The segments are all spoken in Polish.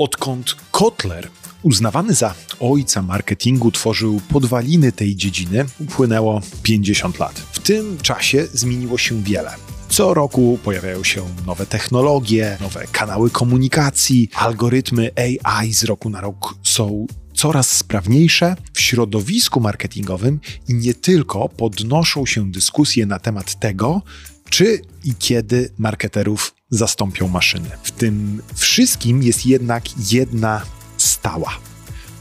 Odkąd Kotler, uznawany za ojca marketingu, tworzył podwaliny tej dziedziny, upłynęło 50 lat. W tym czasie zmieniło się wiele. Co roku pojawiają się nowe technologie, nowe kanały komunikacji, algorytmy AI z roku na rok są coraz sprawniejsze w środowisku marketingowym i nie tylko podnoszą się dyskusje na temat tego, czy i kiedy marketerów zastąpią maszyny. W tym wszystkim jest jednak jedna stała.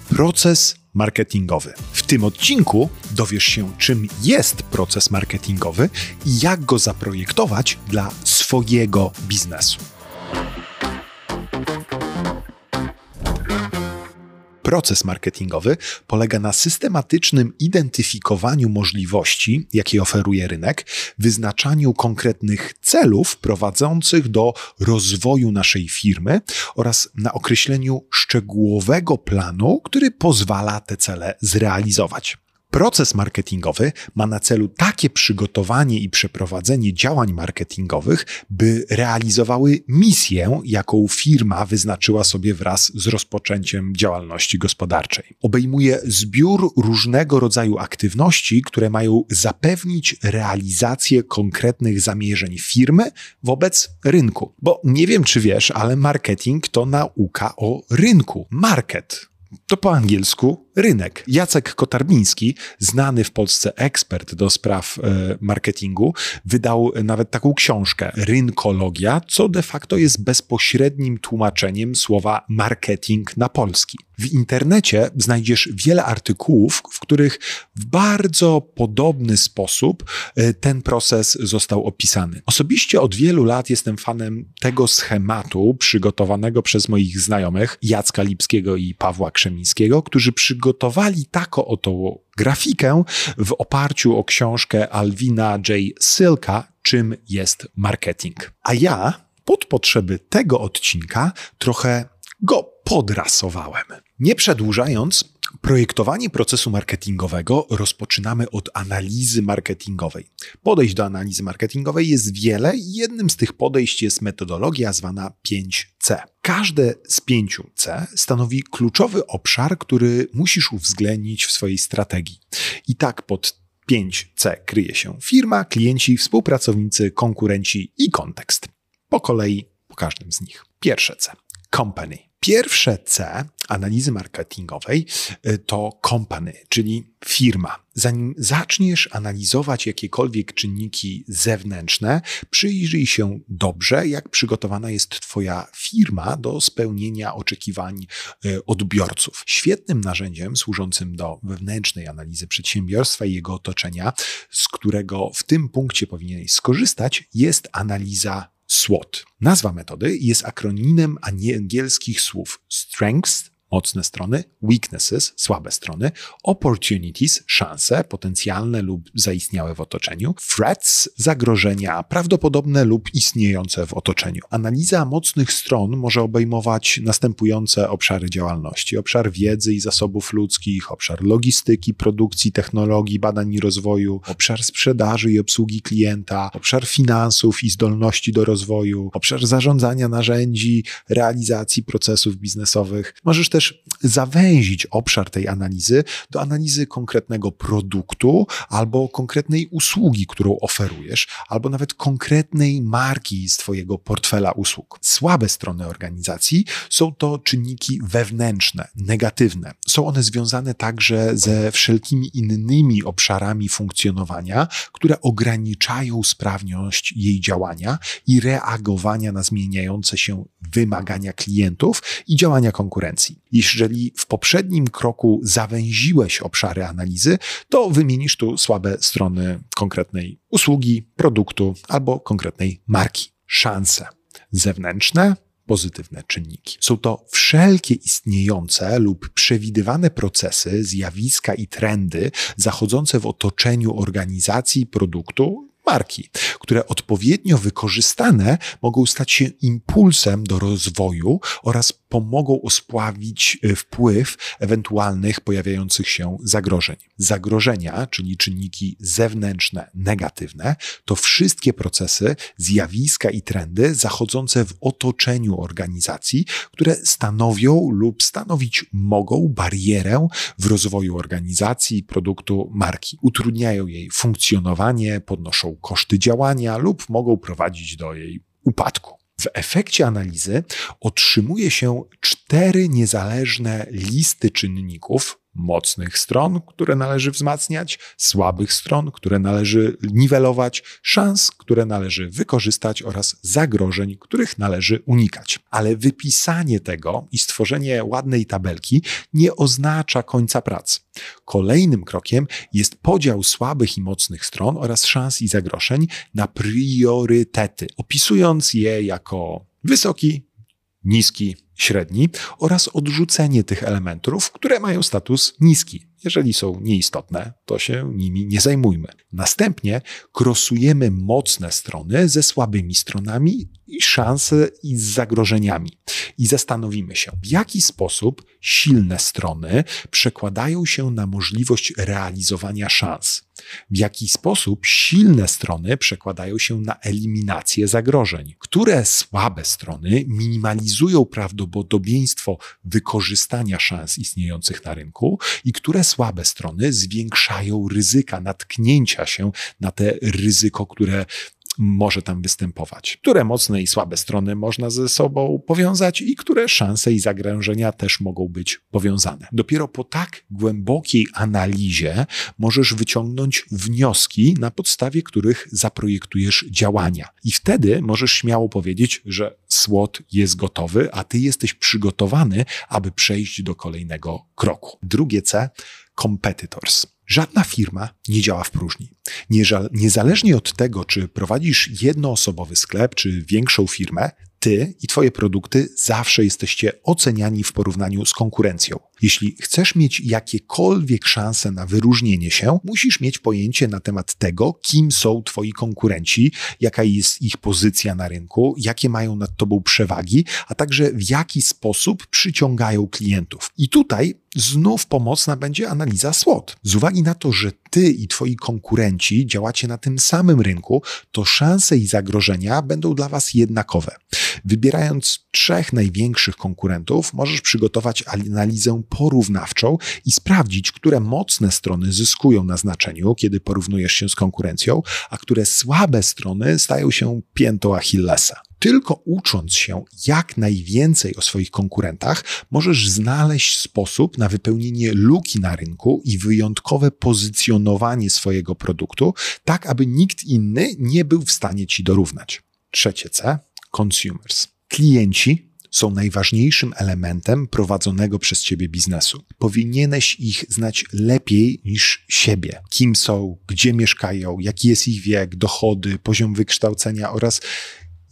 Proces marketingowy. W tym odcinku dowiesz się, czym jest proces marketingowy i jak go zaprojektować dla swojego biznesu. Proces marketingowy polega na systematycznym identyfikowaniu możliwości, jakie oferuje rynek, wyznaczaniu konkretnych celów prowadzących do rozwoju naszej firmy oraz na określeniu szczegółowego planu, który pozwala te cele zrealizować. Proces marketingowy ma na celu takie przygotowanie i przeprowadzenie działań marketingowych, by realizowały misję, jaką firma wyznaczyła sobie wraz z rozpoczęciem działalności gospodarczej. Obejmuje zbiór różnego rodzaju aktywności, które mają zapewnić realizację konkretnych zamierzeń firmy wobec rynku. Bo nie wiem, czy wiesz, ale marketing to nauka o rynku. Market to po angielsku rynek. Jacek Kotarbiński, znany w Polsce ekspert do spraw e, marketingu, wydał nawet taką książkę Rynkologia, co de facto jest bezpośrednim tłumaczeniem słowa marketing na polski. W internecie znajdziesz wiele artykułów, w których w bardzo podobny sposób e, ten proces został opisany. Osobiście od wielu lat jestem fanem tego schematu przygotowanego przez moich znajomych Jacka Lipskiego i Pawła Krzemińskiego, którzy przygotowali przygotowali taką oto grafikę w oparciu o książkę Alwina J. Silka, czym jest marketing. A ja pod potrzeby tego odcinka trochę go podrasowałem. Nie przedłużając, Projektowanie procesu marketingowego rozpoczynamy od analizy marketingowej. Podejść do analizy marketingowej jest wiele i jednym z tych podejść jest metodologia zwana 5C. Każde z 5C stanowi kluczowy obszar, który musisz uwzględnić w swojej strategii. I tak pod 5C kryje się firma, klienci, współpracownicy, konkurenci i kontekst. Po kolei po każdym z nich. Pierwsze C. Company. Pierwsze C analizy marketingowej y, to company, czyli firma. Zanim zaczniesz analizować jakiekolwiek czynniki zewnętrzne, przyjrzyj się dobrze, jak przygotowana jest Twoja firma do spełnienia oczekiwań y, odbiorców. Świetnym narzędziem służącym do wewnętrznej analizy przedsiębiorstwa i jego otoczenia, z którego w tym punkcie powinieneś skorzystać, jest analiza SWOT. Nazwa metody jest akronimem angielskich słów strengths, mocne strony, weaknesses, słabe strony, opportunities, szanse potencjalne lub zaistniałe w otoczeniu, threats, zagrożenia prawdopodobne lub istniejące w otoczeniu. Analiza mocnych stron może obejmować następujące obszary działalności: obszar wiedzy i zasobów ludzkich, obszar logistyki, produkcji, technologii, badań i rozwoju, obszar sprzedaży i obsługi klienta, obszar finansów i zdolności do rozwoju, obszar zarządzania narzędzi, realizacji procesów biznesowych. Możesz też też zawęzić obszar tej analizy do analizy konkretnego produktu albo konkretnej usługi, którą oferujesz, albo nawet konkretnej marki z Twojego portfela usług. Słabe strony organizacji są to czynniki wewnętrzne, negatywne. Są one związane także ze wszelkimi innymi obszarami funkcjonowania, które ograniczają sprawność jej działania i reagowania na zmieniające się wymagania klientów i działania konkurencji. Jeżeli w poprzednim kroku zawęziłeś obszary analizy, to wymienisz tu słabe strony konkretnej usługi, produktu albo konkretnej marki. Szanse zewnętrzne, pozytywne czynniki. Są to wszelkie istniejące lub przewidywane procesy, zjawiska i trendy zachodzące w otoczeniu organizacji, produktu marki, które odpowiednio wykorzystane mogą stać się impulsem do rozwoju oraz pomogą osłabić e, wpływ ewentualnych pojawiających się zagrożeń. Zagrożenia, czyli czynniki zewnętrzne, negatywne, to wszystkie procesy, zjawiska i trendy zachodzące w otoczeniu organizacji, które stanowią lub stanowić mogą barierę w rozwoju organizacji, produktu, marki. Utrudniają jej funkcjonowanie, podnoszą koszty działania lub mogą prowadzić do jej upadku. W efekcie analizy otrzymuje się cztery niezależne listy czynników, mocnych stron, które należy wzmacniać, słabych stron, które należy niwelować, szans, które należy wykorzystać oraz zagrożeń, których należy unikać. Ale wypisanie tego i stworzenie ładnej tabelki nie oznacza końca pracy. Kolejnym krokiem jest podział słabych i mocnych stron oraz szans i zagrożeń na priorytety, opisując je jako wysoki, niski, średni oraz odrzucenie tych elementów, które mają status niski. Jeżeli są nieistotne, to się nimi nie zajmujmy. Następnie krosujemy mocne strony ze słabymi stronami i szanse i z zagrożeniami. I zastanowimy się, w jaki sposób silne strony przekładają się na możliwość realizowania szans. W jaki sposób silne strony przekładają się na eliminację zagrożeń. Które słabe strony minimalizują prawdopodobieństwo wykorzystania szans istniejących na rynku i które słabe strony zwiększają ryzyka natknięcia się na te ryzyko, które może tam występować. Które mocne i słabe strony można ze sobą powiązać i które szanse i zagrożenia też mogą być powiązane. Dopiero po tak głębokiej analizie możesz wyciągnąć wnioski, na podstawie których zaprojektujesz działania. I wtedy możesz śmiało powiedzieć, że SWOT jest gotowy, a ty jesteś przygotowany, aby przejść do kolejnego kroku. Drugie C competitors. Żadna firma nie działa w próżni. Niezależnie od tego, czy prowadzisz jednoosobowy sklep, czy większą firmę, ty i twoje produkty zawsze jesteście oceniani w porównaniu z konkurencją. Jeśli chcesz mieć jakiekolwiek szanse na wyróżnienie się, musisz mieć pojęcie na temat tego, kim są twoi konkurenci, jaka jest ich pozycja na rynku, jakie mają nad tobą przewagi, a także w jaki sposób przyciągają klientów. I tutaj znów pomocna będzie analiza SWOT. Z uwagi na to, że ty i twoi konkurenci działacie na tym samym rynku, to szanse i zagrożenia będą dla was jednakowe. Wybierając trzech największych konkurentów, możesz przygotować analizę porównawczą i sprawdzić, które mocne strony zyskują na znaczeniu, kiedy porównujesz się z konkurencją, a które słabe strony stają się piętą Achillesa. Tylko ucząc się jak najwięcej o swoich konkurentach, możesz znaleźć sposób na wypełnienie luki na rynku i wyjątkowe pozycjonowanie swojego produktu, tak aby nikt inny nie był w stanie ci dorównać. Trzecie C consumers. Klienci są najważniejszym elementem prowadzonego przez ciebie biznesu. Powinieneś ich znać lepiej niż siebie. Kim są, gdzie mieszkają, jaki jest ich wiek, dochody, poziom wykształcenia oraz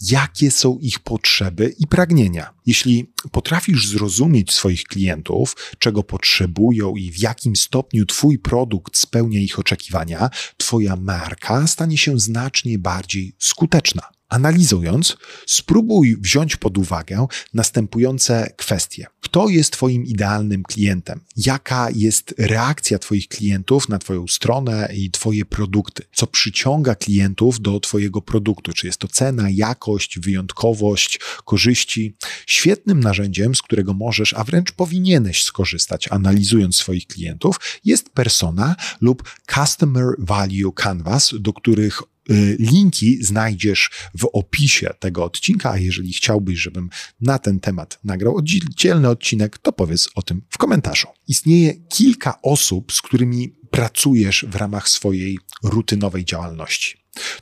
jakie są ich potrzeby i pragnienia. Jeśli potrafisz zrozumieć swoich klientów, czego potrzebują i w jakim stopniu Twój produkt spełnia ich oczekiwania, Twoja marka stanie się znacznie bardziej skuteczna. Analizując, spróbuj wziąć pod uwagę następujące kwestie. Kto jest Twoim idealnym klientem? Jaka jest reakcja Twoich klientów na Twoją stronę i Twoje produkty? Co przyciąga klientów do Twojego produktu? Czy jest to cena, jakość, wyjątkowość, korzyści? Świetnym narzędziem, z którego możesz, a wręcz powinieneś skorzystać, analizując swoich klientów, jest persona lub Customer Value Canvas, do których linki znajdziesz w opisie tego odcinka, a jeżeli chciałbyś, żebym na ten temat nagrał oddzielny odcinek, to powiedz o tym w komentarzu. Istnieje kilka osób, z którymi pracujesz w ramach swojej rutynowej działalności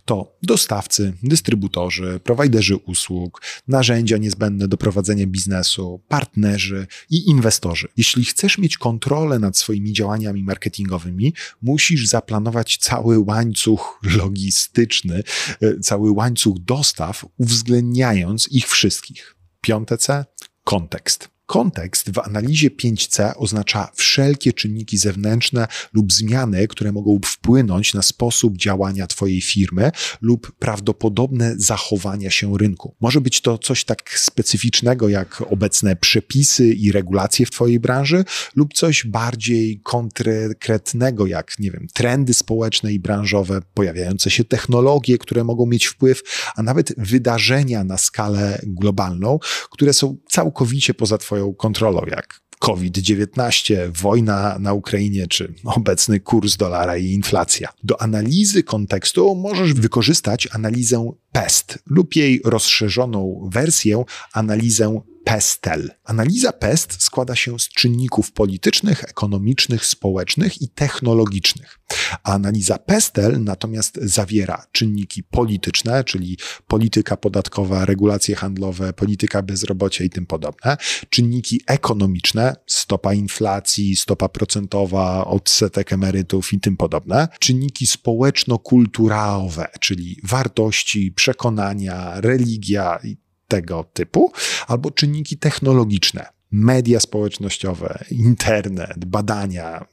to dostawcy, dystrybutorzy, prowajderzy usług, narzędzia niezbędne do prowadzenia biznesu, partnerzy i inwestorzy. Jeśli chcesz mieć kontrolę nad swoimi działaniami marketingowymi, musisz zaplanować cały łańcuch logistyczny, e, cały łańcuch dostaw, uwzględniając ich wszystkich. Piąte C kontekst. Kontekst w analizie 5C oznacza wszelkie czynniki zewnętrzne lub zmiany, które mogą wpłynąć na sposób działania Twojej firmy lub prawdopodobne zachowania się rynku. Może być to coś tak specyficznego jak obecne przepisy i regulacje w Twojej branży, lub coś bardziej konkretnego jak, nie wiem, trendy społeczne i branżowe, pojawiające się technologie, które mogą mieć wpływ, a nawet wydarzenia na skalę globalną, które są całkowicie poza Twoją Twoją kontrolą, jak COVID-19, wojna na Ukrainie czy obecny kurs dolara i inflacja. Do analizy kontekstu możesz wykorzystać analizę PEST lub jej rozszerzoną wersję, analizę PESTEL. Analiza PEST składa się z czynników politycznych, ekonomicznych, społecznych i technologicznych. Analiza PESTEL natomiast zawiera czynniki polityczne, czyli polityka podatkowa, regulacje handlowe, polityka bezrobocia i tym podobne, czynniki ekonomiczne, stopa inflacji, stopa procentowa, odsetek emerytów i tym podobne, czynniki społeczno-kulturowe, czyli wartości, przekonania, religia i tego typu, albo czynniki technologiczne, media społecznościowe, internet, badania,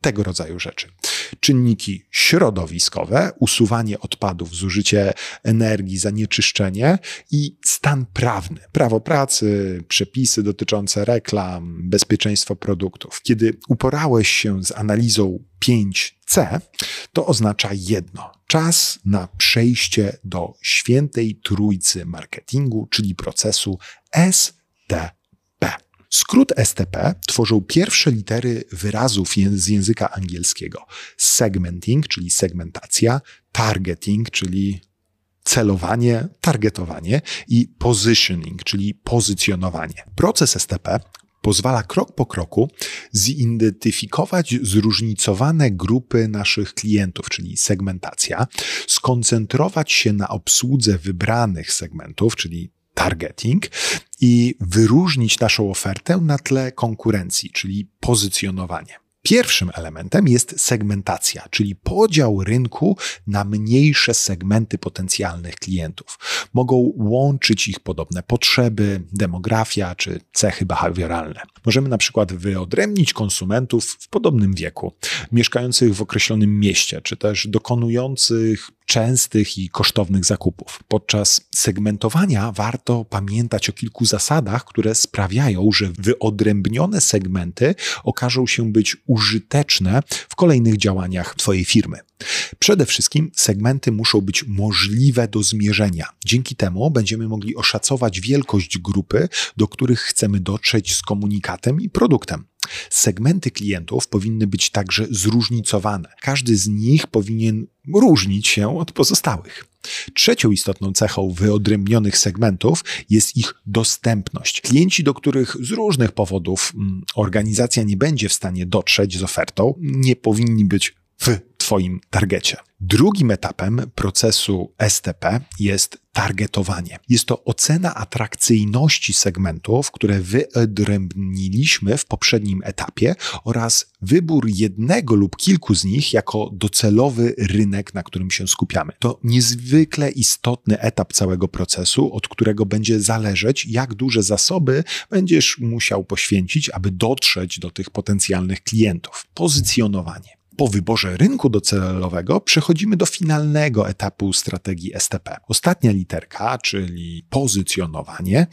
tego rodzaju rzeczy. Czynniki środowiskowe, usuwanie odpadów, zużycie energii, zanieczyszczenie i stan prawny, prawo pracy, przepisy dotyczące reklam, bezpieczeństwo produktów. Kiedy uporałeś się z analizą 5C, to oznacza jedno: czas na przejście do świętej trójcy marketingu, czyli procesu STP. Skrót STP tworzył pierwsze litery wyrazów z języka angielskiego: segmenting, czyli segmentacja, targeting, czyli celowanie, targetowanie i positioning, czyli pozycjonowanie. Proces STP pozwala krok po kroku zidentyfikować zróżnicowane grupy naszych klientów, czyli segmentacja, skoncentrować się na obsłudze wybranych segmentów, czyli targeting i wyróżnić naszą ofertę na tle konkurencji, czyli pozycjonowanie. Pierwszym elementem jest segmentacja, czyli podział rynku na mniejsze segmenty potencjalnych klientów. Mogą łączyć ich podobne potrzeby, demografia czy cechy behawioralne. Możemy na przykład wyodrębnić konsumentów w podobnym wieku, mieszkających w określonym mieście, czy też dokonujących częstych i kosztownych zakupów. Podczas segmentowania warto pamiętać o kilku zasadach, które sprawiają, że wyodrębnione segmenty okażą się być użyteczne w kolejnych działaniach Twojej firmy. Przede wszystkim segmenty muszą być możliwe do zmierzenia. Dzięki temu będziemy mogli oszacować wielkość grupy, do których chcemy dotrzeć z komunikatem i produktem. Segmenty klientów powinny być także zróżnicowane. Każdy z nich powinien różnić się od pozostałych. Trzecią istotną cechą wyodrębnionych segmentów jest ich dostępność. Klienci, do których z różnych powodów mm, organizacja nie będzie w stanie dotrzeć z ofertą, nie powinni być w Twoim targecie. Drugim etapem procesu STP jest targetowanie. Jest to ocena atrakcyjności segmentów, które wyodrębniliśmy w poprzednim etapie oraz wybór jednego lub kilku z nich jako docelowy rynek, na którym się skupiamy. To niezwykle istotny etap całego procesu, od którego będzie zależeć, jak duże zasoby będziesz musiał poświęcić, aby dotrzeć do tych potencjalnych klientów. Pozycjonowanie po wyborze rynku docelowego przechodzimy do finalnego etapu strategii STP. Ostatnia literka, czyli pozycjonowanie,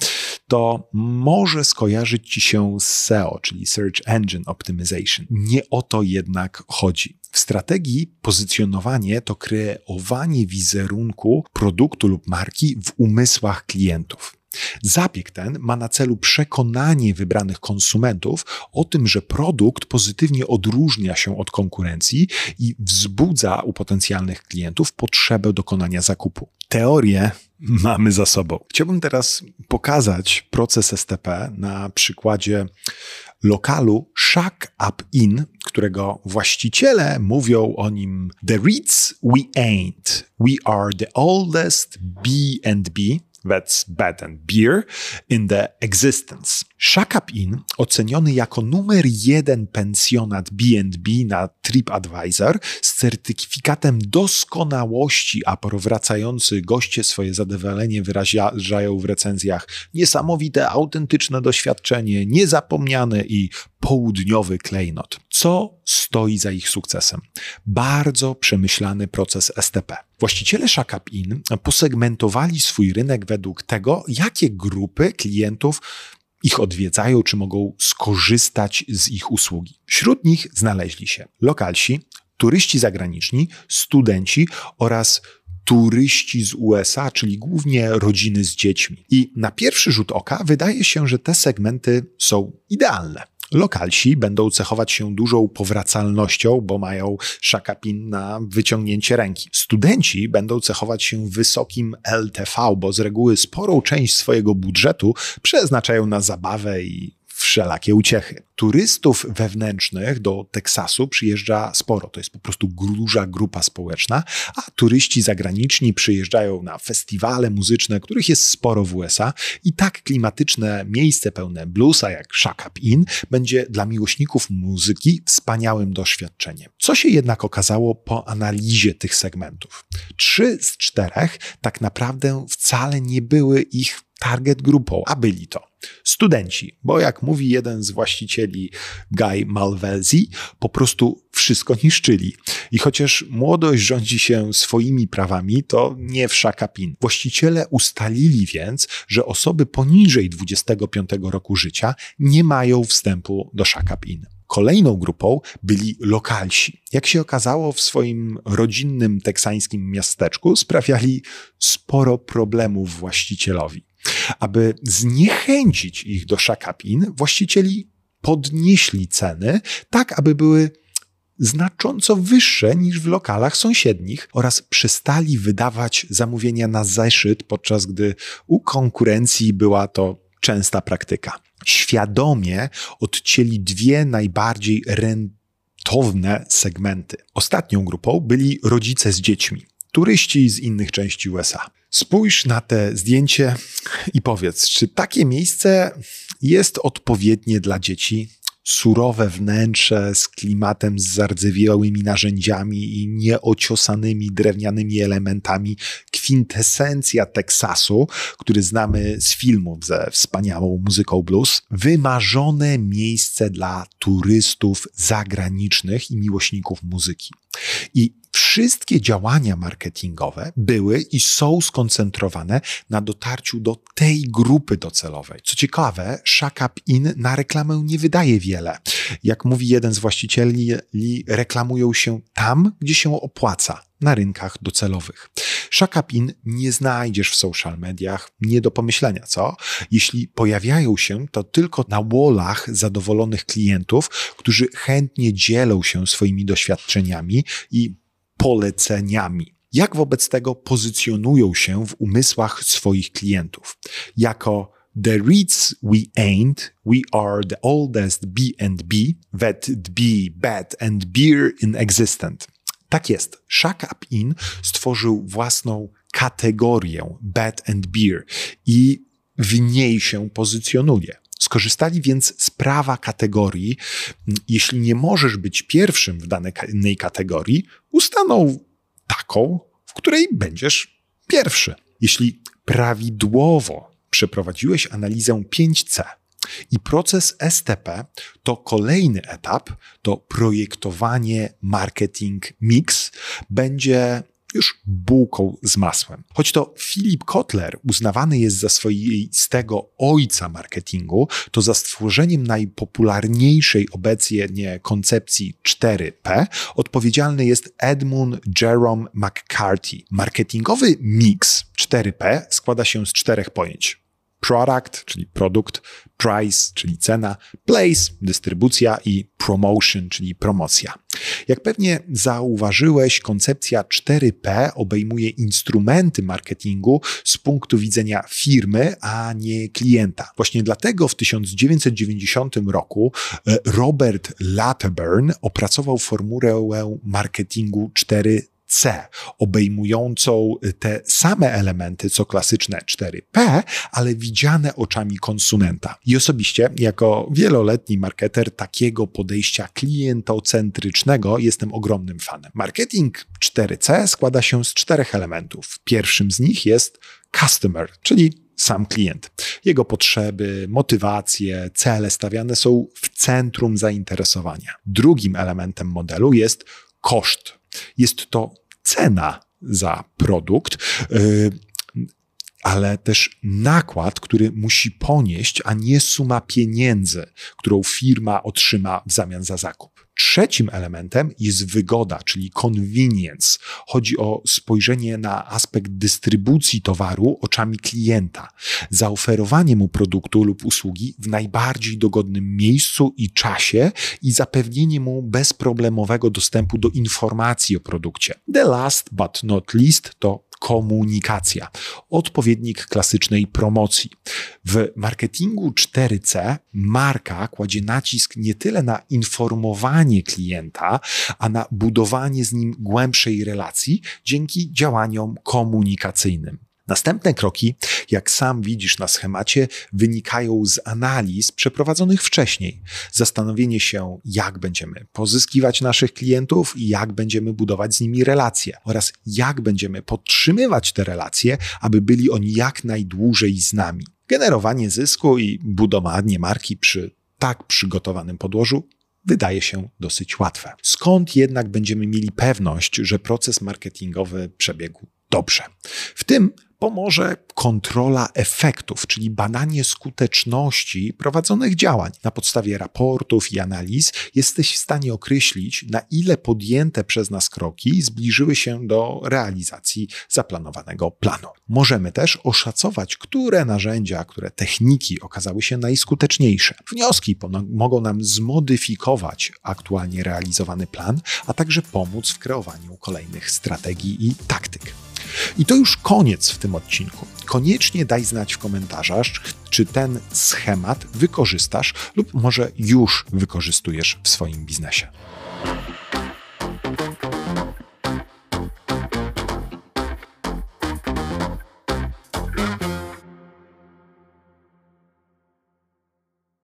to może skojarzyć Ci się z SEO, czyli Search Engine Optimization. Nie o to jednak chodzi. W strategii pozycjonowanie to kreowanie wizerunku produktu lub marki w umysłach klientów. Zabieg ten ma na celu przekonanie wybranych konsumentów o tym, że produkt pozytywnie odróżnia się od konkurencji i wzbudza u potencjalnych klientów potrzebę dokonania zakupu. Teorię mamy za sobą. Chciałbym teraz pokazać proces STP na przykładzie lokalu Shack Up Inn, którego właściciele mówią o nim The Ritz We Ain't. We are the oldest B&B that's bed and beer, in the existence. Shack Up Inn, oceniony jako numer jeden pensjonat B&B na TripAdvisor z certyfikatem doskonałości, a powracający goście swoje zadowolenie wyrażają w recenzjach niesamowite, autentyczne doświadczenie, niezapomniane i południowy klejnot. Co stoi za ich sukcesem? Bardzo przemyślany proces STP. Właściciele Shack Inn posegmentowali swój rynek według tego, jakie grupy klientów ich odwiedzają, czy mogą skorzystać z ich usługi. Wśród nich znaleźli się lokalsi, turyści zagraniczni, studenci oraz turyści z USA, czyli głównie rodziny z dziećmi. I na pierwszy rzut oka wydaje się, że te segmenty są idealne. Lokalsi będą cechować się dużą powracalnością, bo mają szakapin na wyciągnięcie ręki. Studenci będą cechować się wysokim LTV, bo z reguły sporą część swojego budżetu przeznaczają na zabawę i wszelakie uciechy. Turystów wewnętrznych do Teksasu przyjeżdża sporo. To jest po prostu duża grupa społeczna, a turyści zagraniczni przyjeżdżają na festiwale muzyczne, których jest sporo w USA i tak klimatyczne miejsce pełne bluesa jak Shack Up Inn będzie dla miłośników muzyki wspaniałym doświadczeniem. Co się jednak okazało po analizie tych segmentów? Trzy z czterech tak naprawdę wcale nie były ich target grupą, a byli to studenci, bo jak mówi jeden z właścicieli Guy Malvezi, po prostu wszystko niszczyli. I chociaż młodość rządzi się swoimi prawami, to nie w szakapin. Właściciele ustalili więc, że osoby poniżej 25 roku życia nie mają wstępu do szakapin. Kolejną grupą byli lokalsi. Jak się okazało, w swoim rodzinnym teksańskim miasteczku sprawiali sporo problemów właścicielowi. Aby zniechęcić ich do szakapin, właścicieli podnieśli ceny tak, aby były znacząco wyższe niż w lokalach sąsiednich oraz przestali wydawać zamówienia na zeszyt, podczas gdy u konkurencji była to częsta praktyka. Świadomie odcięli dwie najbardziej rentowne segmenty. Ostatnią grupą byli rodzice z dziećmi, turyści z innych części USA. Spójrz na te zdjęcie i powiedz, czy takie miejsce jest odpowiednie dla dzieci? Surowe wnętrze z klimatem z zardzewiałymi narzędziami i nieociosanymi drewnianymi elementami, kwintesencja Teksasu, który znamy z filmów ze wspaniałą muzyką blues, wymarzone miejsce dla turystów zagranicznych i miłośników muzyki. I wszystkie działania marketingowe były i są skoncentrowane na dotarciu do tej grupy docelowej. Co ciekawe, Shack Up In na reklamę nie wydaje wiele. Jak mówi jeden z właścicieli, reklamują się tam, gdzie się opłaca na rynkach docelowych. Shack Up In nie znajdziesz w social mediach, nie do pomyślenia, co? Jeśli pojawiają się, to tylko na wallach zadowolonych klientów, którzy chętnie dzielą się swoimi doświadczeniami i poleceniami. Jak wobec tego pozycjonują się w umysłach swoich klientów? Jako The Reeds we ain't, we are the oldest B&B that be bed and beer in existence. Tak jest. Shack Up Inn stworzył własną kategorię bed and beer i w niej się pozycjonuje. Skorzystali więc z prawa kategorii. Jeśli nie możesz być pierwszym w danej kategorii, ustaną taką, w której będziesz pierwszy. Jeśli prawidłowo przeprowadziłeś analizę 5C i proces STP to kolejny etap, to projektowanie marketing mix będzie już bułką z masłem. Choć to Philip Kotler uznawany jest za swoistego ojca marketingu, to za stworzeniem najpopularniejszej obecnie koncepcji 4P odpowiedzialny jest Edmund Jerome McCarthy. Marketingowy mix 4P składa się z czterech pojęć product, czyli produkt, price, czyli cena, place, dystrybucja i promotion, czyli promocja. Jak pewnie zauważyłeś, koncepcja 4P obejmuje instrumenty marketingu z punktu widzenia firmy, a nie klienta. Właśnie dlatego w 1990 roku e, Robert Latterburn opracował formułę marketingu 4 C, obejmującą te same elementy co klasyczne 4P, ale widziane oczami konsumenta. I osobiście, jako wieloletni marketer, takiego podejścia klientocentrycznego jestem ogromnym fanem. Marketing 4C składa się z czterech elementów. Pierwszym z nich jest customer, czyli sam klient. Jego potrzeby, motywacje, cele stawiane są w centrum zainteresowania. Drugim elementem modelu jest koszt. Jest to cena za produkt, y, ale też nakład, który musi ponieść, a nie suma pieniędzy, którą firma otrzyma w zamian za zakup. Trzecim elementem jest wygoda, czyli convenience. Chodzi o spojrzenie na aspekt dystrybucji towaru oczami klienta, zaoferowanie mu produktu lub usługi w najbardziej dogodnym miejscu i czasie i zapewnienie mu bezproblemowego dostępu do informacji o produkcie. The last but not least to komunikacja, odpowiednik klasycznej promocji. W marketingu 4C marka kładzie nacisk nie tyle na informowanie klienta, a na budowanie z nim głębszej relacji dzięki działaniom komunikacyjnym. Następne kroki, jak sam widzisz na schemacie, wynikają z analiz przeprowadzonych wcześniej. Zastanowienie się, jak będziemy pozyskiwać naszych klientów i jak będziemy budować z nimi relacje oraz jak będziemy podtrzymywać te relacje, aby byli oni jak najdłużej z nami. Generowanie zysku i budowanie marki przy tak przygotowanym podłożu wydaje się dosyć łatwe. Skąd jednak będziemy mieli pewność, że proces marketingowy przebiegł dobrze? W tym pomoże kontrola efektów, czyli badanie skuteczności prowadzonych działań. Na podstawie raportów i analiz jesteś w stanie określić, na ile podjęte przez nas kroki zbliżyły się do realizacji zaplanowanego planu. Możemy też oszacować, które narzędzia, które techniki okazały się najskuteczniejsze. Wnioski mogą nam zmodyfikować aktualnie realizowany plan, a także pomóc w kreowaniu kolejnych strategii i taktyk. I to już koniec w tym odcinku. Koniecznie daj znać w komentarzach, czy ten schemat wykorzystasz lub może już wykorzystujesz w swoim biznesie.